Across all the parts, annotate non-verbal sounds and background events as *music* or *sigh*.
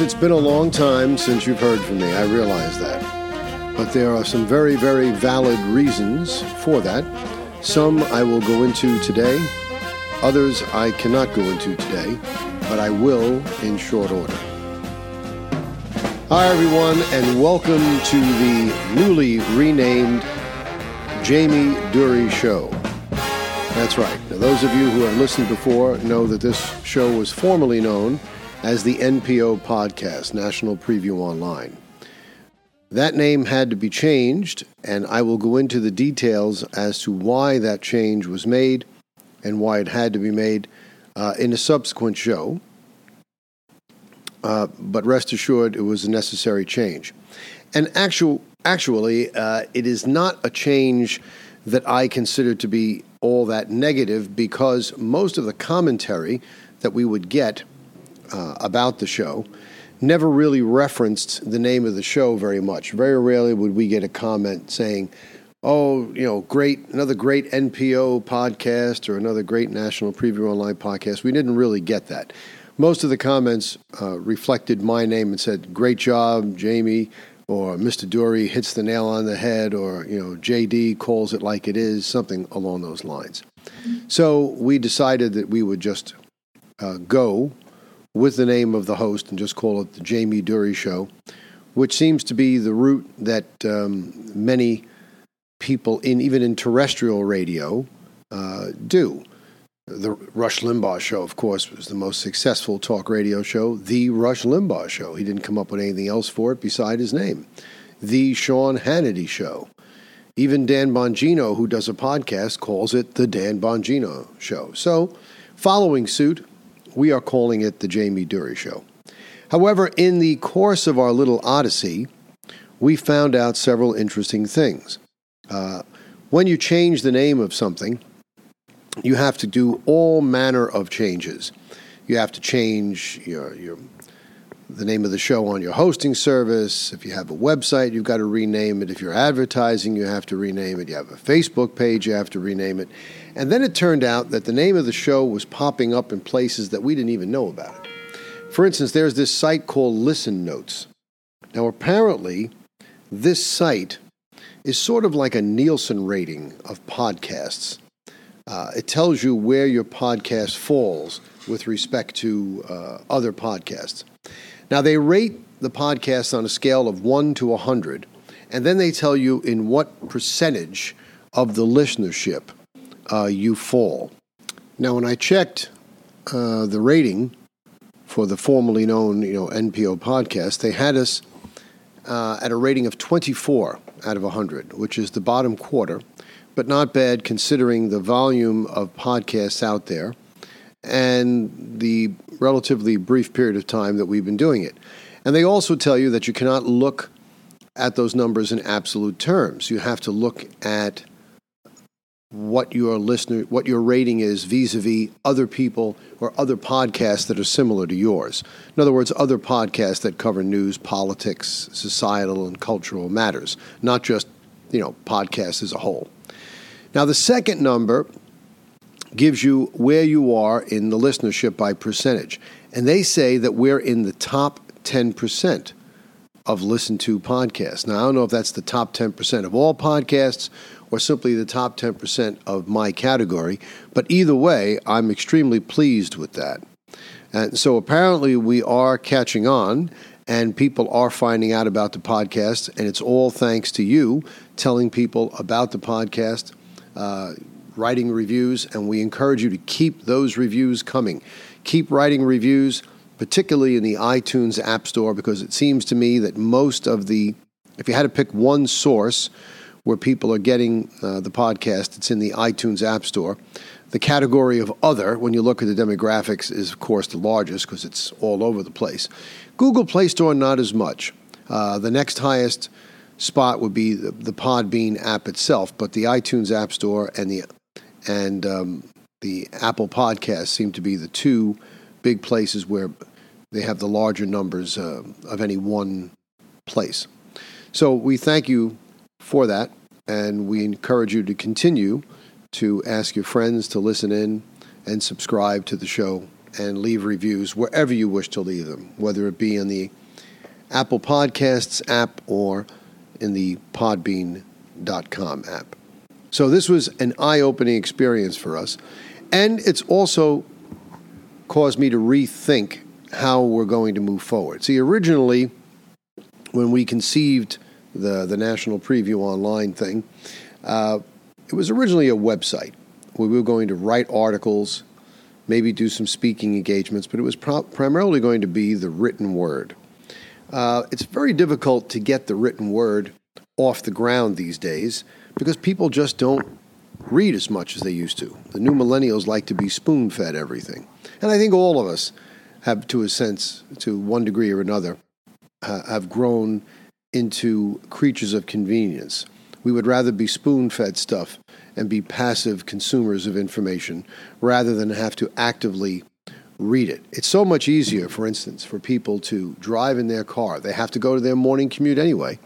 It's been a long time since you've heard from me. I realize that. But there are some very, very valid reasons for that. Some I will go into today, others I cannot go into today, but I will in short order. Hi, everyone, and welcome to the newly renamed Jamie Durie Show. That's right. Now, those of you who have listened before know that this show was formerly known as the NPO Podcast, National Preview Online. That name had to be changed, and I will go into the details as to why that change was made and why it had to be made uh, in a subsequent show. Uh, but rest assured, it was a necessary change. And actual, actually, uh, it is not a change that I consider to be all that negative because most of the commentary that we would get uh, about the show never really referenced the name of the show very much. Very rarely would we get a comment saying, "Oh, you know, great, another great NPO podcast or another great National Preview Online podcast." We didn't really get that. Most of the comments uh, reflected my name and said, "Great job, Jamie." Or Mr. Durie hits the nail on the head, or you know, JD calls it like it is, something along those lines. So we decided that we would just uh, go with the name of the host and just call it the Jamie Durie Show, which seems to be the route that um, many people in even in terrestrial radio uh, do. The Rush Limbaugh show, of course, was the most successful talk radio show. The Rush Limbaugh show. He didn't come up with anything else for it beside his name. The Sean Hannity show. Even Dan Bongino, who does a podcast, calls it the Dan Bongino show. So, following suit, we are calling it the Jamie Durie Show. However, in the course of our little odyssey, we found out several interesting things. Uh, when you change the name of something, you have to do all manner of changes. You have to change your, your the name of the show on your hosting service. If you have a website, you've got to rename it. If you're advertising, you have to rename it. You have a Facebook page, you have to rename it. And then it turned out that the name of the show was popping up in places that we didn't even know about it. For instance, there's this site called Listen Notes. Now, apparently, this site is sort of like a Nielsen rating of podcasts. Uh, it tells you where your podcast falls with respect to uh, other podcasts. Now, they rate the podcast on a scale of 1 to 100, and then they tell you in what percentage of the listenership uh, you fall. Now, when I checked uh, the rating for the formerly known you know, NPO podcast, they had us uh, at a rating of 24 out of 100, which is the bottom quarter, but not bad considering the volume of podcasts out there and the relatively brief period of time that we've been doing it. And they also tell you that you cannot look at those numbers in absolute terms. You have to look at what your listener what your rating is vis-a-vis other people or other podcasts that are similar to yours. In other words, other podcasts that cover news, politics, societal and cultural matters, not just, you know, podcasts as a whole. Now the second number gives you where you are in the listenership by percentage. And they say that we're in the top 10% of listened to podcasts. Now, I don't know if that's the top 10% of all podcasts or simply the top 10% of my category, but either way, I'm extremely pleased with that. And so apparently, we are catching on and people are finding out about the podcast, and it's all thanks to you telling people about the podcast. Uh, writing reviews, and we encourage you to keep those reviews coming. Keep writing reviews, particularly in the iTunes App Store, because it seems to me that most of the, if you had to pick one source where people are getting uh, the podcast, it's in the iTunes App Store. The category of other, when you look at the demographics, is of course the largest because it's all over the place. Google Play Store, not as much. Uh, the next highest spot would be the, the Podbean app itself, but the iTunes App Store and the and um, the Apple Podcast seem to be the two big places where they have the larger numbers uh, of any one place. So we thank you for that, and we encourage you to continue to ask your friends to listen in and subscribe to the show and leave reviews wherever you wish to leave them, whether it be in the Apple Podcasts app or in the Podbean.com app. So this was an eye opening experience for us. And it's also caused me to rethink how we're going to move forward. See, originally, when we conceived the, the National Preview Online thing, uh, it was originally a website where we were going to write articles, maybe do some speaking engagements, but it was pro- primarily going to be the written word. Uh, it's very difficult to get the written word off the ground these days because people just don't read as much as they used to. The new millennials like to be spoon fed everything. And I think all of us have, to a sense, to one degree or another, uh, have grown into creatures of convenience. We would rather be spoon fed stuff and be passive consumers of information rather than have to actively read it. It's so much easier, for instance, for people to drive in their car. They have to go to their morning commute anyway,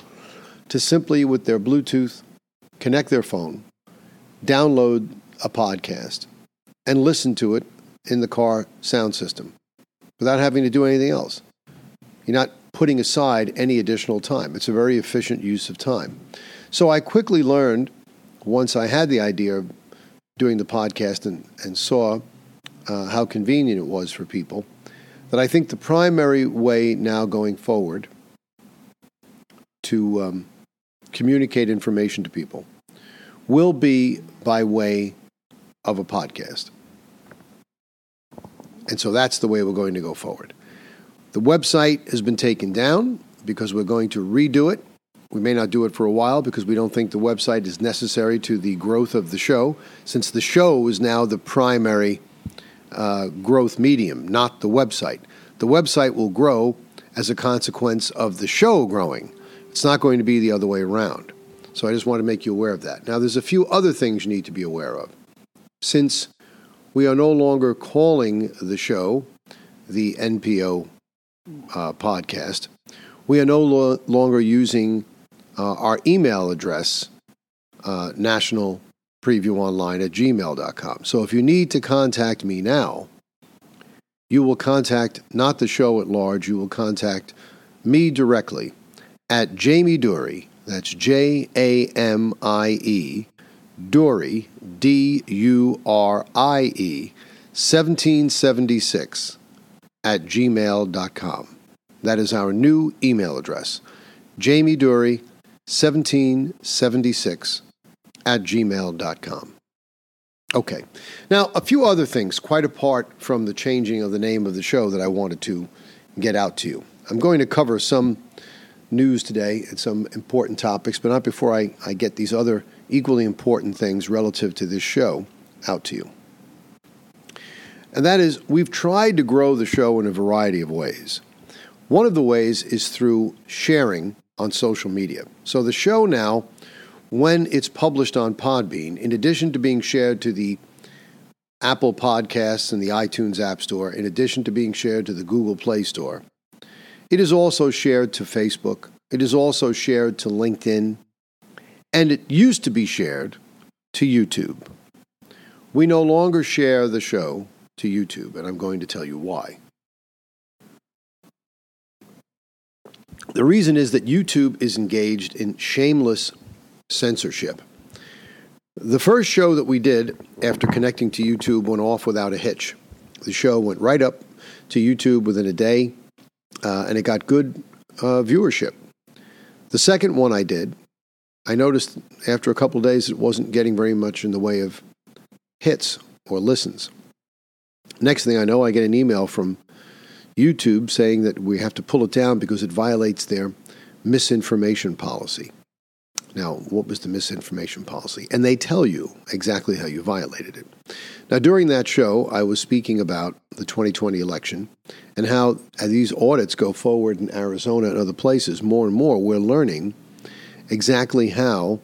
to simply, with their Bluetooth, connect their phone, download a podcast, and listen to it in the car sound system without having to do anything else. You're not putting aside any additional time. It's a very efficient use of time. So I quickly learned once I had the idea of doing the podcast and, and saw uh, how convenient it was for people, that I think the primary way now going forward to um, communicate information to people will be by way of a podcast. And so that's the way we're going to go forward. The website has been taken down because we're going to redo it we may not do it for a while because we don't think the website is necessary to the growth of the show, since the show is now the primary uh, growth medium, not the website. The website will grow as a consequence of the show growing. It's not going to be the other way around. So I just want to make you aware of that. Now, there's a few other things you need to be aware of. Since we are no longer calling the show the NPO uh, podcast, we are no lo- longer using uh, our email address, uh, national preview online at gmail.com. So if you need to contact me now, you will contact not the show at large, you will contact me directly at Jamie Durie, that's J A M I E, Durie, D U R I E, 1776 at gmail.com. That is our new email address. Jamie Durie, 1776 at gmail.com. Okay. Now, a few other things, quite apart from the changing of the name of the show, that I wanted to get out to you. I'm going to cover some news today and some important topics, but not before I, I get these other equally important things relative to this show out to you. And that is, we've tried to grow the show in a variety of ways. One of the ways is through sharing on social media. So the show now, when it's published on Podbean, in addition to being shared to the Apple Podcasts and the iTunes App Store, in addition to being shared to the Google Play Store, it is also shared to Facebook. It is also shared to LinkedIn. And it used to be shared to YouTube. We no longer share the show to YouTube, and I'm going to tell you why. The reason is that YouTube is engaged in shameless censorship. The first show that we did after connecting to YouTube went off without a hitch. The show went right up to YouTube within a day, uh, and it got good uh, viewership. The second one I did, I noticed after a couple days it wasn't getting very much in the way of hits or listens. Next thing I know, I get an email from YouTube saying that we have to pull it down because it violates their misinformation policy. Now, what was the misinformation policy? And they tell you exactly how you violated it. Now, during that show, I was speaking about the 2020 election and how these audits go forward in Arizona and other places, more and more we're learning exactly how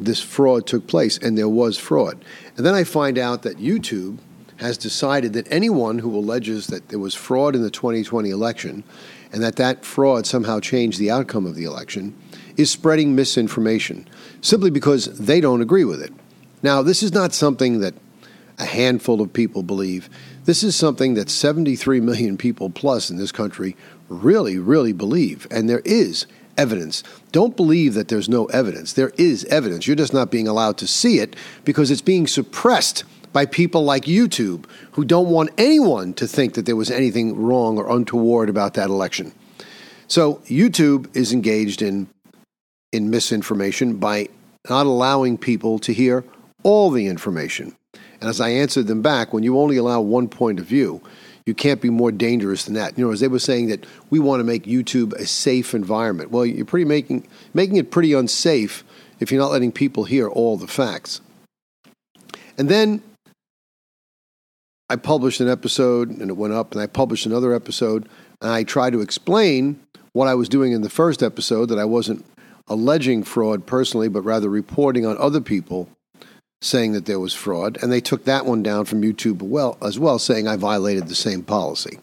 this fraud took place, and there was fraud. And then I find out that YouTube has decided that anyone who alleges that there was fraud in the 2020 election and that that fraud somehow changed the outcome of the election is spreading misinformation simply because they don't agree with it. Now, this is not something that a handful of people believe. This is something that 73 million people plus in this country really, really believe. And there is evidence. Don't believe that there's no evidence. There is evidence. You're just not being allowed to see it because it's being suppressed by people like YouTube who don't want anyone to think that there was anything wrong or untoward about that election. So YouTube is engaged in in misinformation by not allowing people to hear all the information. And as I answered them back, when you only allow one point of view, you can't be more dangerous than that. You know, as they were saying that we want to make YouTube a safe environment. Well, you're pretty making making it pretty unsafe if you're not letting people hear all the facts. And then I published an episode and it went up, and I published another episode, and I tried to explain what I was doing in the first episode that I wasn't alleging fraud personally, but rather reporting on other people saying that there was fraud, and they took that one down from YouTube well, as well, saying I violated the same policy.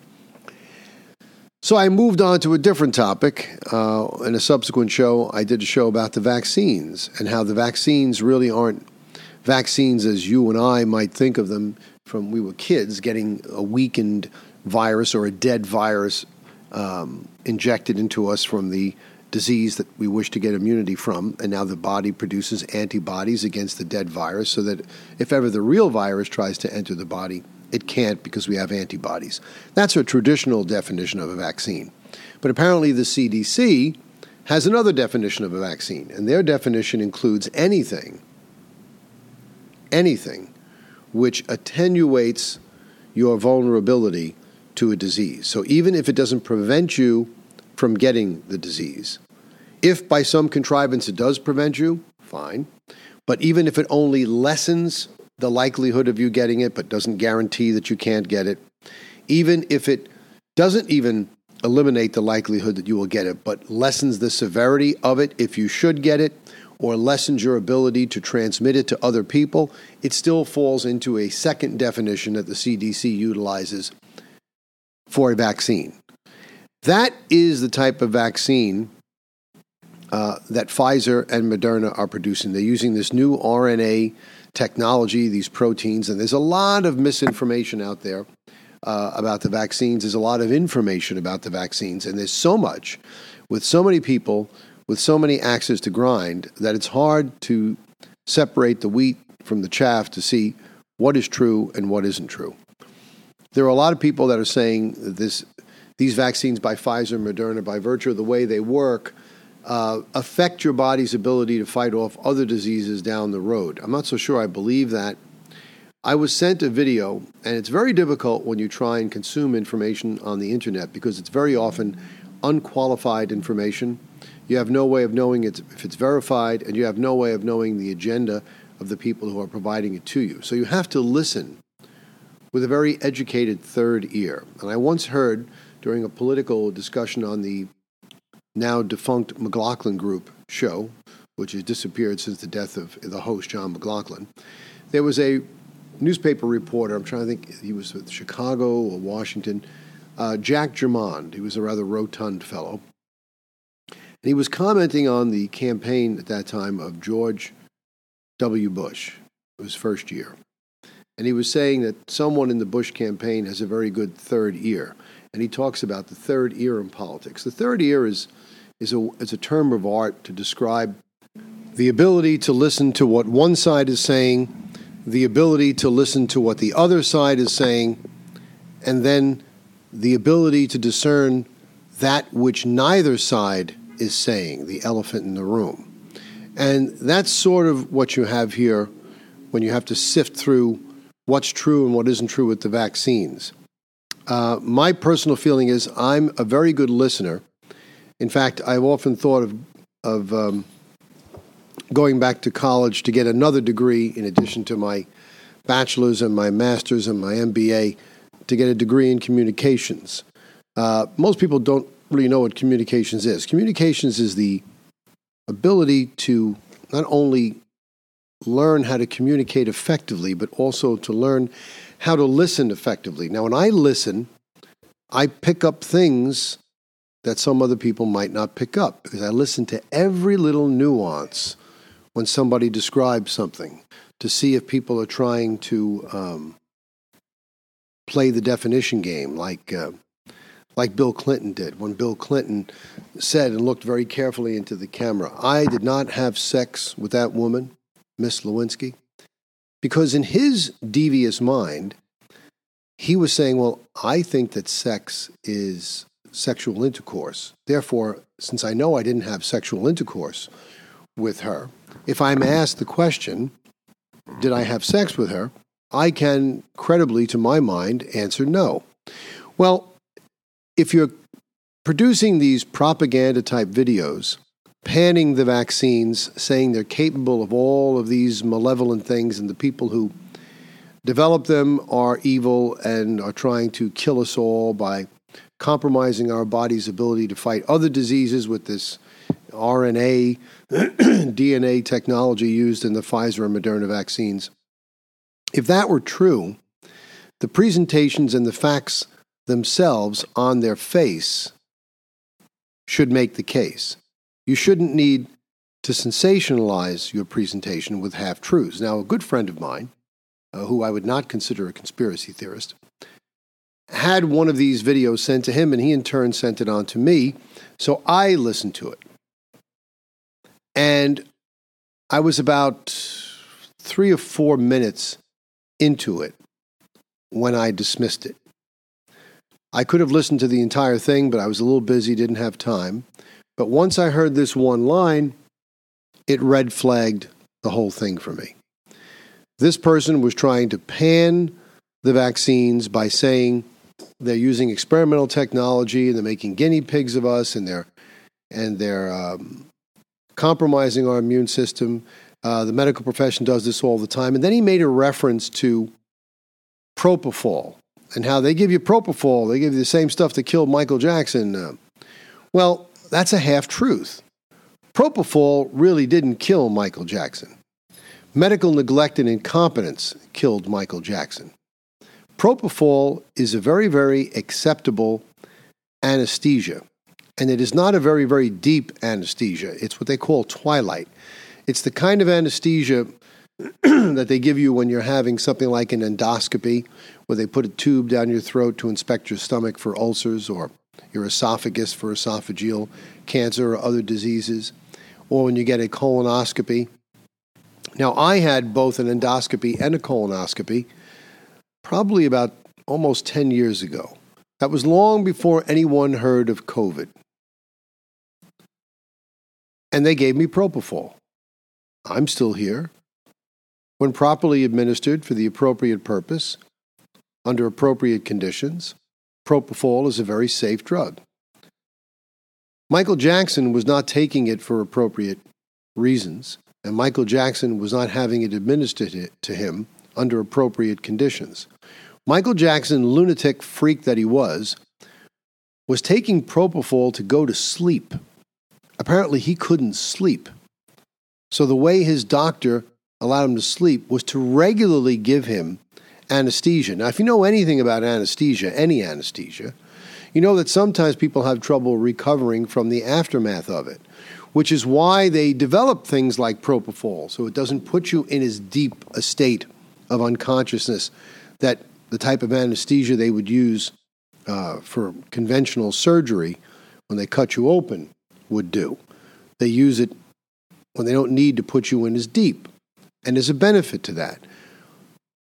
So I moved on to a different topic. Uh, in a subsequent show, I did a show about the vaccines and how the vaccines really aren't vaccines as you and I might think of them from we were kids, getting a weakened virus or a dead virus um, injected into us from the disease that we wish to get immunity from, and now the body produces antibodies against the dead virus so that if ever the real virus tries to enter the body, it can't because we have antibodies. That's a traditional definition of a vaccine. But apparently, the CDC has another definition of a vaccine, and their definition includes anything, anything which attenuates your vulnerability to a disease. So even if it doesn't prevent you from getting the disease. If by some contrivance it does prevent you, fine. But even if it only lessens the likelihood of you getting it, but doesn't guarantee that you can't get it, even if it doesn't even eliminate the likelihood that you will get it, but lessens the severity of it if you should get it, or lessens your ability to transmit it to other people, it still falls into a second definition that the CDC utilizes for a vaccine. That is the type of vaccine uh, that Pfizer and Moderna are producing. They're using this new RNA technology, these proteins, and there's a lot of misinformation out there uh, about the vaccines. There's a lot of information about the vaccines, and there's so much with so many people with so many axes to grind that it's hard to separate the wheat from the chaff to see what is true and what isn't true. There are a lot of people that are saying that this these vaccines by Pfizer and Moderna, by virtue of the way they work, uh, affect your body's ability to fight off other diseases down the road. I'm not so sure I believe that. I was sent a video, and it's very difficult when you try and consume information on the internet because it's very often unqualified information. You have no way of knowing it's, if it's verified, and you have no way of knowing the agenda of the people who are providing it to you. So you have to listen with a very educated third ear. And I once heard during a political discussion on the now defunct McLaughlin Group show, which has disappeared since the death of the host, John McLaughlin. There was a newspaper reporter, I'm trying to think, he was with Chicago or Washington, uh, Jack Germond. He was a rather rotund fellow. And he was commenting on the campaign at that time of George W. Bush, his first year. And he was saying that someone in the Bush campaign has a very good third ear and he talks about the third ear in politics. The third ear is, is, a, is a term of art to describe the ability to listen to what one side is saying, the ability to listen to what the other side is saying, and then the ability to discern that which neither side is saying, the elephant in the room. And that's sort of what you have here when you have to sift through what's true and what isn't true with the vaccines. Uh, my personal feeling is I'm a very good listener. In fact, I've often thought of, of um, going back to college to get another degree in addition to my bachelor's and my master's and my MBA to get a degree in communications. Uh, most people don't really know what communications is. Communications is the ability to not only learn how to communicate effectively, but also to learn how to listen effectively. Now, when I listen, I pick up things that some other people might not pick up because I listen to every little nuance when somebody describes something to see if people are trying to um, play the definition game like uh, like Bill Clinton did when Bill Clinton said and looked very carefully into the camera, "I did not have sex with that woman, Miss Lewinsky," because in his devious mind, he was saying, "Well, I think that sex is sexual intercourse. Therefore, since I know I didn't have sexual intercourse with her, if I'm asked the question, did I have sex with her? I can credibly, to my mind, answer no. Well, if you're producing these propaganda type videos, panning the vaccines, saying they're capable of all of these malevolent things, and the people who develop them are evil and are trying to kill us all by compromising our body's ability to fight other diseases with this RNA, *clears throat* DNA technology used in the Pfizer and Moderna vaccines. If that were true, the presentations and the facts themselves on their face should make the case. You shouldn't need to sensationalize your presentation with half truths. Now, a good friend of mine, uh, who I would not consider a conspiracy theorist, had one of these videos sent to him, and he in turn sent it on to me. So I listened to it. And I was about three or four minutes into it when I dismissed it. I could have listened to the entire thing, but I was a little busy, didn't have time. But once I heard this one line, it red flagged the whole thing for me. This person was trying to pan the vaccines by saying they're using experimental technology and they're making guinea pigs of us and they're and they're um, compromising our immune system. Uh, the medical profession does this all the time. And then he made a reference to propofol and how they give you propofol. They give you the same stuff that killed Michael Jackson. Uh, well, that's a half truth. Propofol really didn't kill Michael Jackson. Medical neglect and incompetence killed Michael Jackson. Propofol is a very, very acceptable anesthesia. And it is not a very, very deep anesthesia. It's what they call twilight. It's the kind of anesthesia *clears throat* that they give you when you're having something like an endoscopy, where they put a tube down your throat to inspect your stomach for ulcers or your esophagus for esophageal cancer or other diseases, or when you get a colonoscopy. Now, I had both an endoscopy and a colonoscopy probably about almost 10 years ago. That was long before anyone heard of COVID. And they gave me propofol. I'm still here. When properly administered for the appropriate purpose, under appropriate conditions, propofol is a very safe drug. Michael Jackson was not taking it for appropriate reasons, and Michael Jackson was not having it administered to him under appropriate conditions. Michael Jackson, lunatic freak that he was, was taking propofol to go to sleep. Apparently, he couldn't sleep. So, the way his doctor allowed him to sleep was to regularly give him anesthesia. Now, if you know anything about anesthesia, any anesthesia, you know that sometimes people have trouble recovering from the aftermath of it, which is why they develop things like propofol, so it doesn't put you in as deep a state of unconsciousness that the type of anesthesia they would use uh, for conventional surgery when they cut you open would do. They use it when they don't need to put you in as deep. And there's a benefit to that.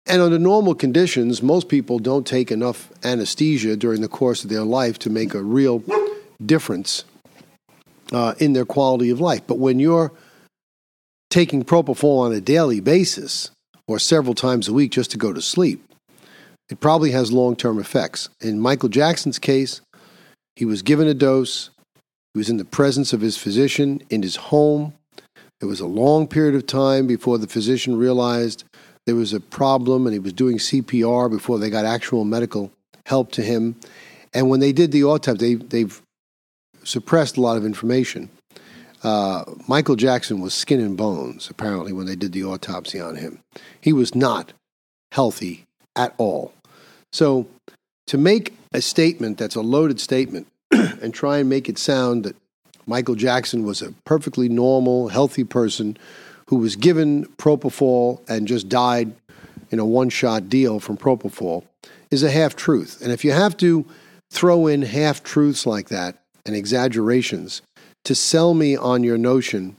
And under normal conditions, most people don't take enough anesthesia during the course of their life to make a real difference uh, in their quality of life. But when you're taking propofol on a daily basis, or several times a week just to go to sleep, it probably has long term effects. In Michael Jackson's case, he was given a dose, he was in the presence of his physician in his home. It was a long period of time before the physician realized there was a problem and he was doing CPR before they got actual medical help to him. And when they did the autopsy, they, they've suppressed a lot of information. Uh, Michael Jackson was skin and bones, apparently, when they did the autopsy on him. He was not healthy at all. So, to make a statement that's a loaded statement *clears throat* and try and make it sound that Michael Jackson was a perfectly normal, healthy person who was given propofol and just died in a one shot deal from propofol is a half truth. And if you have to throw in half truths like that and exaggerations to sell me on your notion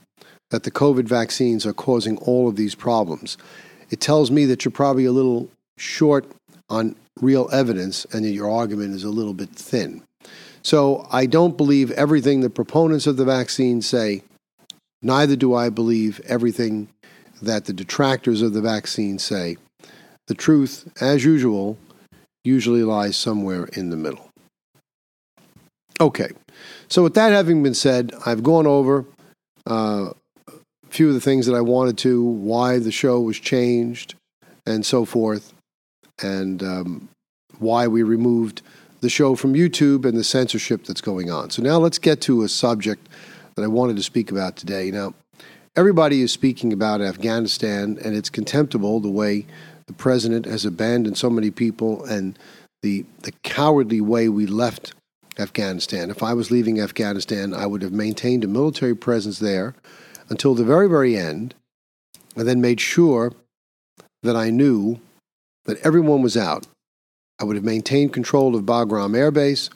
that the COVID vaccines are causing all of these problems, it tells me that you're probably a little short on real evidence and that your argument is a little bit thin. So I don't believe everything the proponents of the vaccine say. Neither do I believe everything that the detractors of the vaccine say. The truth, as usual, usually lies somewhere in the middle. Okay, so with that having been said, I've gone over uh, a few of the things that I wanted to, why the show was changed, and so forth, and um, why we removed the show from YouTube and the censorship that's going on. So now let's get to a subject that I wanted to speak about today. Now, everybody is speaking about Afghanistan, and it's contemptible the way the president has abandoned so many people and the the cowardly way we left Afghanistan. If I was leaving Afghanistan, I would have maintained a military presence there until the very, very end, and then made sure that I knew that everyone was out. I would have maintained control of Bagram Air Base.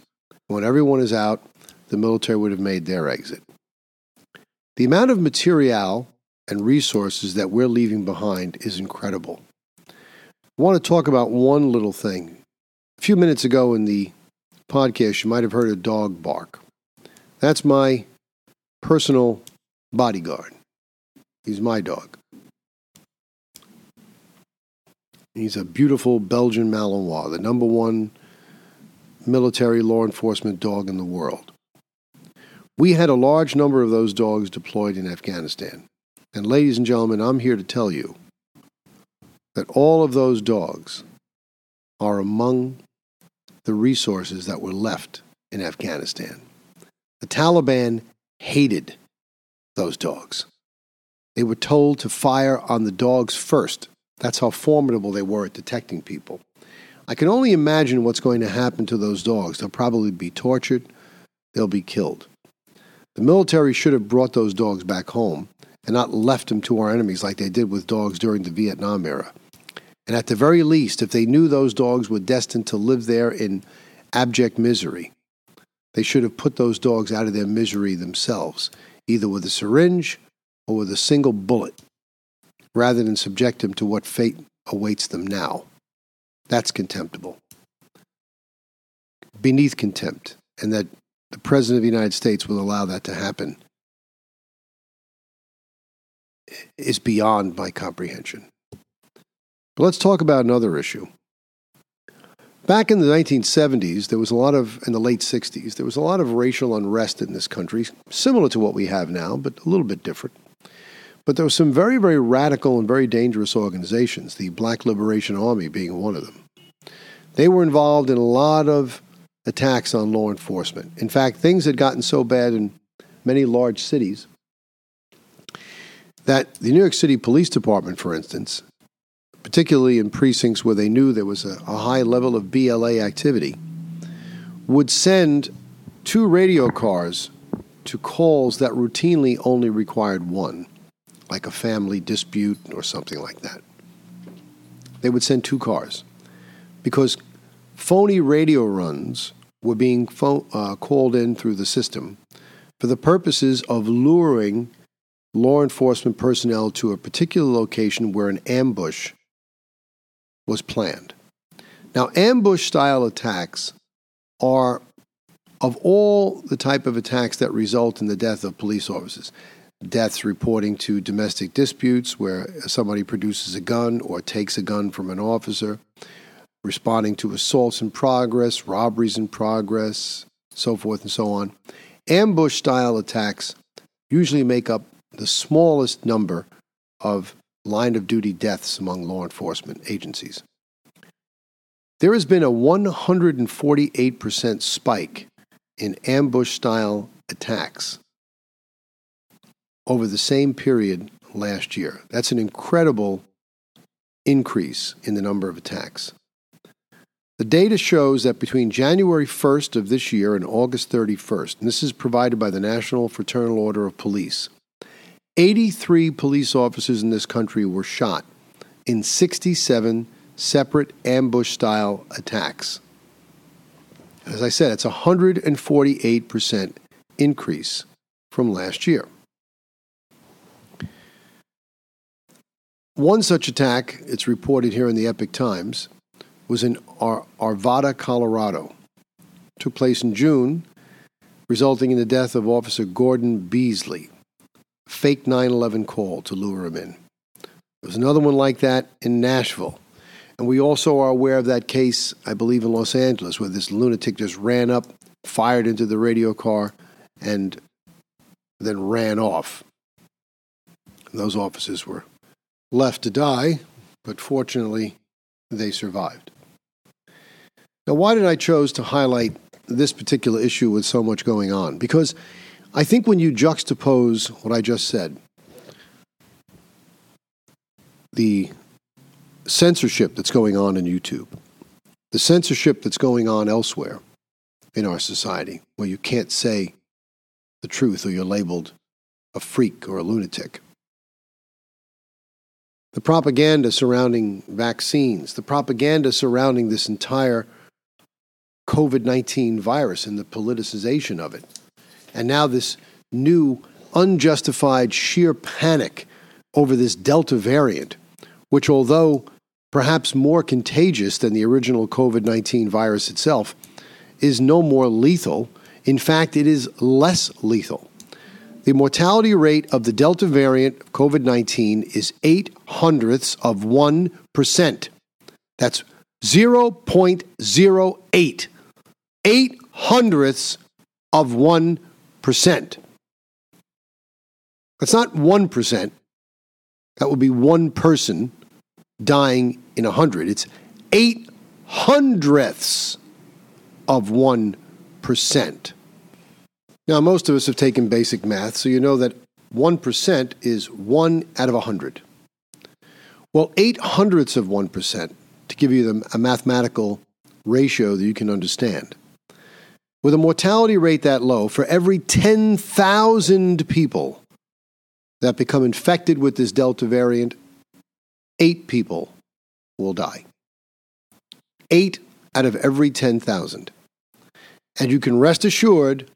When everyone is out, the military would have made their exit. The amount of material and resources that we're leaving behind is incredible. I want to talk about one little thing. A few minutes ago in the podcast, you might have heard a dog bark. That's my personal bodyguard. He's my dog. He's a beautiful Belgian Malinois, the number one military law enforcement dog in the world. We had a large number of those dogs deployed in Afghanistan. And, ladies and gentlemen, I'm here to tell you that all of those dogs are among the resources that were left in Afghanistan. The Taliban hated those dogs. They were told to fire on the dogs first. That's how formidable they were at detecting people. I can only imagine what's going to happen to those dogs. They'll probably be tortured, they'll be killed. The military should have brought those dogs back home and not left them to our enemies like they did with dogs during the Vietnam era. And at the very least, if they knew those dogs were destined to live there in abject misery, they should have put those dogs out of their misery themselves, either with a syringe or with a single bullet, rather than subject them to what fate awaits them now. That's contemptible. Beneath contempt, and that the President of the United States will allow that to happen is beyond my comprehension. But let's talk about another issue. Back in the 1970s, there was a lot of, in the late 60s, there was a lot of racial unrest in this country, similar to what we have now, but a little bit different. But there were some very, very radical and very dangerous organizations, the Black Liberation Army being one of them. They were involved in a lot of attacks on law enforcement. In fact, things had gotten so bad in many large cities that the New York City Police Department, for instance, particularly in precincts where they knew there was a, a high level of BLA activity, would send two radio cars to calls that routinely only required one, like a family dispute or something like that. They would send two cars because phony radio runs were being uh, called in through the system for the purposes of luring law enforcement personnel to a particular location where an ambush was planned. Now, ambush style attacks are of all the type of attacks that result in the death of police officers. Deaths reporting to domestic disputes where somebody produces a gun or takes a gun from an officer, responding to assaults in progress, robberies in progress, so forth and so on. Ambush style attacks usually make up the smallest number of line of duty deaths among law enforcement agencies. There has been a 148% spike in ambush style attacks over the same period last year. That's an incredible increase in the number of attacks. The data shows that between January 1st of this year and August 31st, and this is provided by the National Fraternal Order of Police, 83 police officers in this country were shot in 67 separate ambush style attacks. As I said, it's a 148% increase from last year. One such attack, it's reported here in the Epoch Times, was in Ar- Arvada, Colorado. It took place in June, resulting in the death of Officer Gordon Beesley. Fake 9 11 call to lure him in. There was another one like that in Nashville. And we also are aware of that case, I believe, in Los Angeles, where this lunatic just ran up, fired into the radio car, and then ran off. Those officers were left to die, but fortunately, they survived. Now, why did I chose to highlight this particular issue with so much going on? Because I think when you juxtapose what I just said, the censorship that's going on in YouTube, the censorship that's going on elsewhere in our society, where you can't say the truth or you're labeled a freak or a lunatic. The propaganda surrounding vaccines, the propaganda surrounding this entire COVID 19 virus and the politicization of it. And now this new unjustified sheer panic over this Delta variant, which, although perhaps more contagious than the original COVID 19 virus itself, is no more lethal. In fact, it is less lethal. The mortality rate of the Delta variant of COVID 19 is 8 hundredths of 1%. That's 0.08. 8 hundredths of 1%. That's not 1%. That would be one person dying in 100. It's 8 hundredths of 1%. Now, most of us have taken basic math, so you know that 1% is 1 out of 100. Well, 8 hundredths of 1%, to give you a mathematical ratio that you can understand. With a mortality rate that low, for every 10,000 people that become infected with this Delta variant, eight people will die. Eight out of every 10,000. And you can rest assured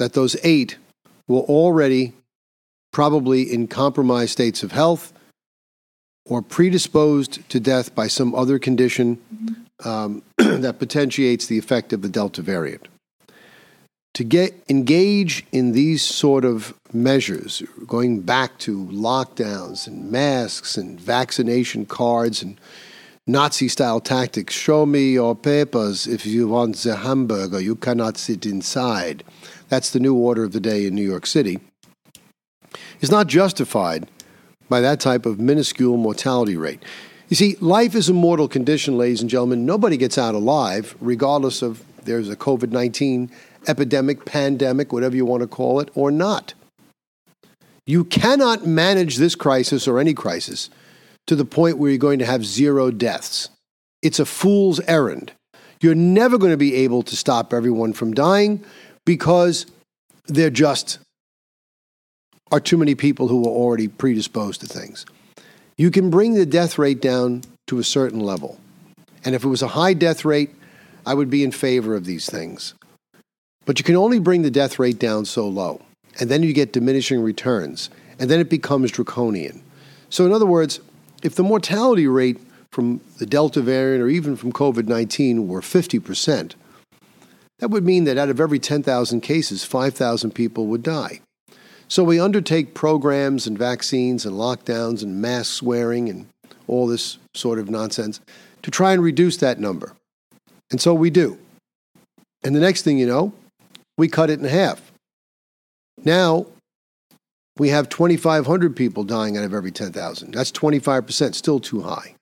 that those eight were already probably in compromised states of health or predisposed to death by some other condition um, *clears throat* that potentiates the effect of the Delta variant. To get engage in these sort of measures, going back to lockdowns and masks and vaccination cards and Nazi style tactics. Show me your papers if you want the hamburger. You cannot sit inside. That's the new order of the day in New York City. Is not justified by that type of minuscule mortality rate. You see, life is a mortal condition, ladies and gentlemen. Nobody gets out alive, regardless of there's a COVID 19 epidemic, pandemic, whatever you want to call it, or not. You cannot manage this crisis or any crisis to the point where you're going to have zero deaths. It's a fool's errand. You're never going to be able to stop everyone from dying because there just are too many people who are already predisposed to things. You can bring the death rate down to a certain level. And if it was a high death rate, I would be in favor of these things. But you can only bring the death rate down so low. And then you get diminishing returns. And then it becomes draconian. So, in other words, if the mortality rate from the Delta variant or even from COVID 19 were 50%, that would mean that out of every 10,000 cases, 5,000 people would die. So we undertake programs and vaccines and lockdowns and masks wearing and all this sort of nonsense to try and reduce that number. And so we do. And the next thing you know, we cut it in half. Now, we have 2,500 people dying out of every 10,000. That's 25%, still too high.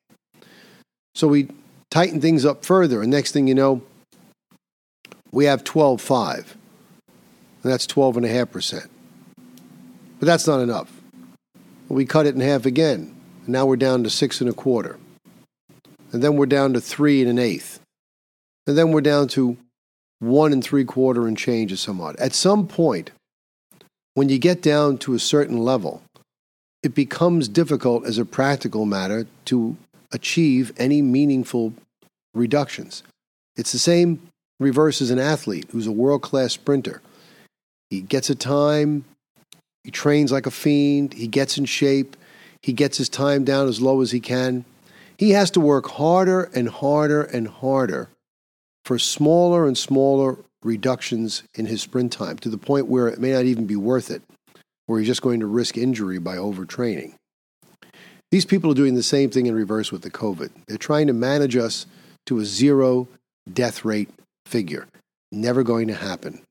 So we tighten things up further, and next thing you know, we have 12.5. And that's 12.5%. But that's not enough. We cut it in half again. And now we're down to six and a quarter. And then we're down to three and an eighth. And then we're down to one and three quarter and change or somewhat. At some point, when you get down to a certain level, it becomes difficult as a practical matter to achieve any meaningful reductions. It's the same reverse as an athlete who's a world class sprinter. He gets a time, he trains like a fiend, he gets in shape, he gets his time down as low as he can. He has to work harder and harder and harder for smaller and smaller reductions in his sprint time to the point where it may not even be worth it, where he's just going to risk injury by overtraining. These people are doing the same thing in reverse with the COVID. They're trying to manage us to a zero death rate figure. Never going to happen.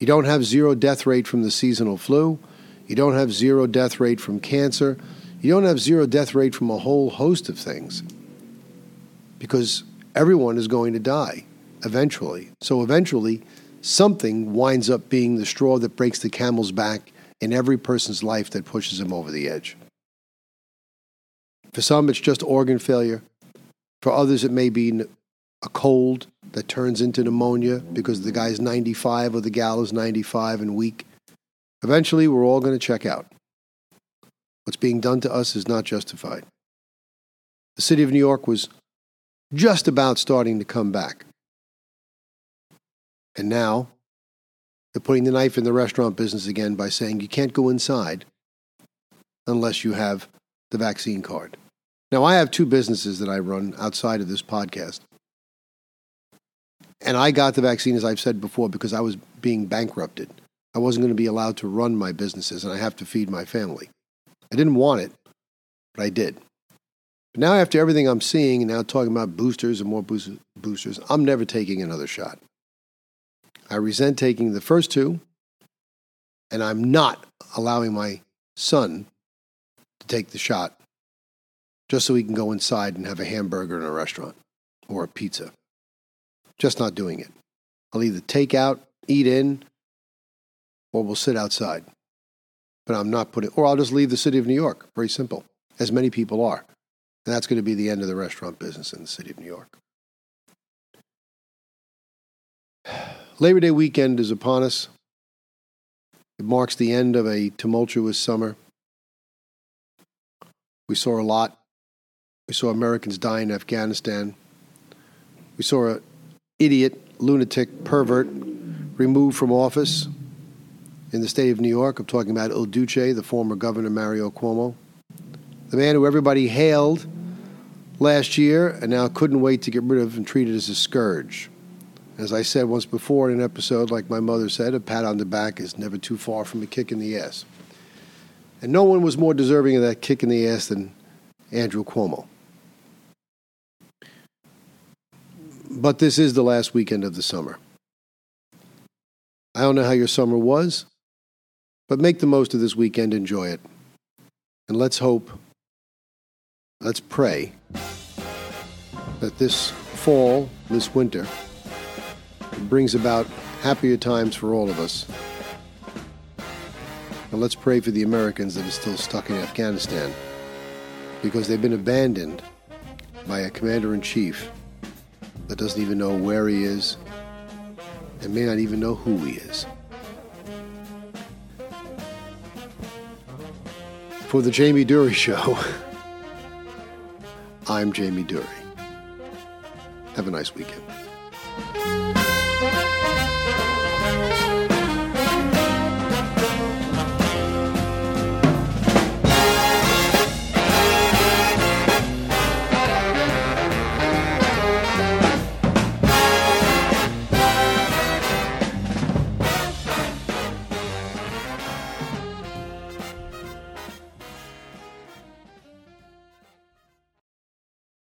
You don't have zero death rate from the seasonal flu. You don't have zero death rate from cancer. You don't have zero death rate from a whole host of things because everyone is going to die eventually. So eventually, something winds up being the straw that breaks the camel's back in every person's life that pushes them over the edge. For some, it's just organ failure. For others, it may be a cold that turns into pneumonia because the guy's 95 or the gal is 95 and weak. Eventually, we're all going to check out. What's being done to us is not justified. The city of New York was just about starting to come back. And now they're putting the knife in the restaurant business again by saying you can't go inside unless you have the vaccine card. Now, I have two businesses that I run outside of this podcast. And I got the vaccine, as I've said before, because I was being bankrupted. I wasn't going to be allowed to run my businesses, and I have to feed my family. I didn't want it, but I did. But now, after everything I'm seeing, and now talking about boosters and more boosters, I'm never taking another shot. I resent taking the first two, and I'm not allowing my son to take the shot just so he can go inside and have a hamburger in a restaurant or a pizza. Just not doing it. I'll either take out, eat in, or we'll sit outside. But I'm not putting, or I'll just leave the city of New York. Very simple, as many people are. And that's going to be the end of the restaurant business in the city of New York. Labor Day weekend is upon us. It marks the end of a tumultuous summer. We saw a lot. We saw Americans die in Afghanistan. We saw an idiot, lunatic, pervert removed from office in the state of New York. I'm talking about Il Duce, the former governor Mario Cuomo, the man who everybody hailed last year and now couldn't wait to get rid of and treated as a scourge. As I said once before in an episode, like my mother said, a pat on the back is never too far from a kick in the ass. And no one was more deserving of that kick in the ass than Andrew Cuomo. But this is the last weekend of the summer. I don't know how your summer was, but make the most of this weekend, enjoy it. And let's hope, let's pray that this fall, this winter, brings about happier times for all of us. And let's pray for the Americans that are still stuck in Afghanistan because they've been abandoned by a commander in chief that doesn't even know where he is and may not even know who he is. For the Jamie Durie Show, *laughs* I'm Jamie Durie. Have a nice weekend.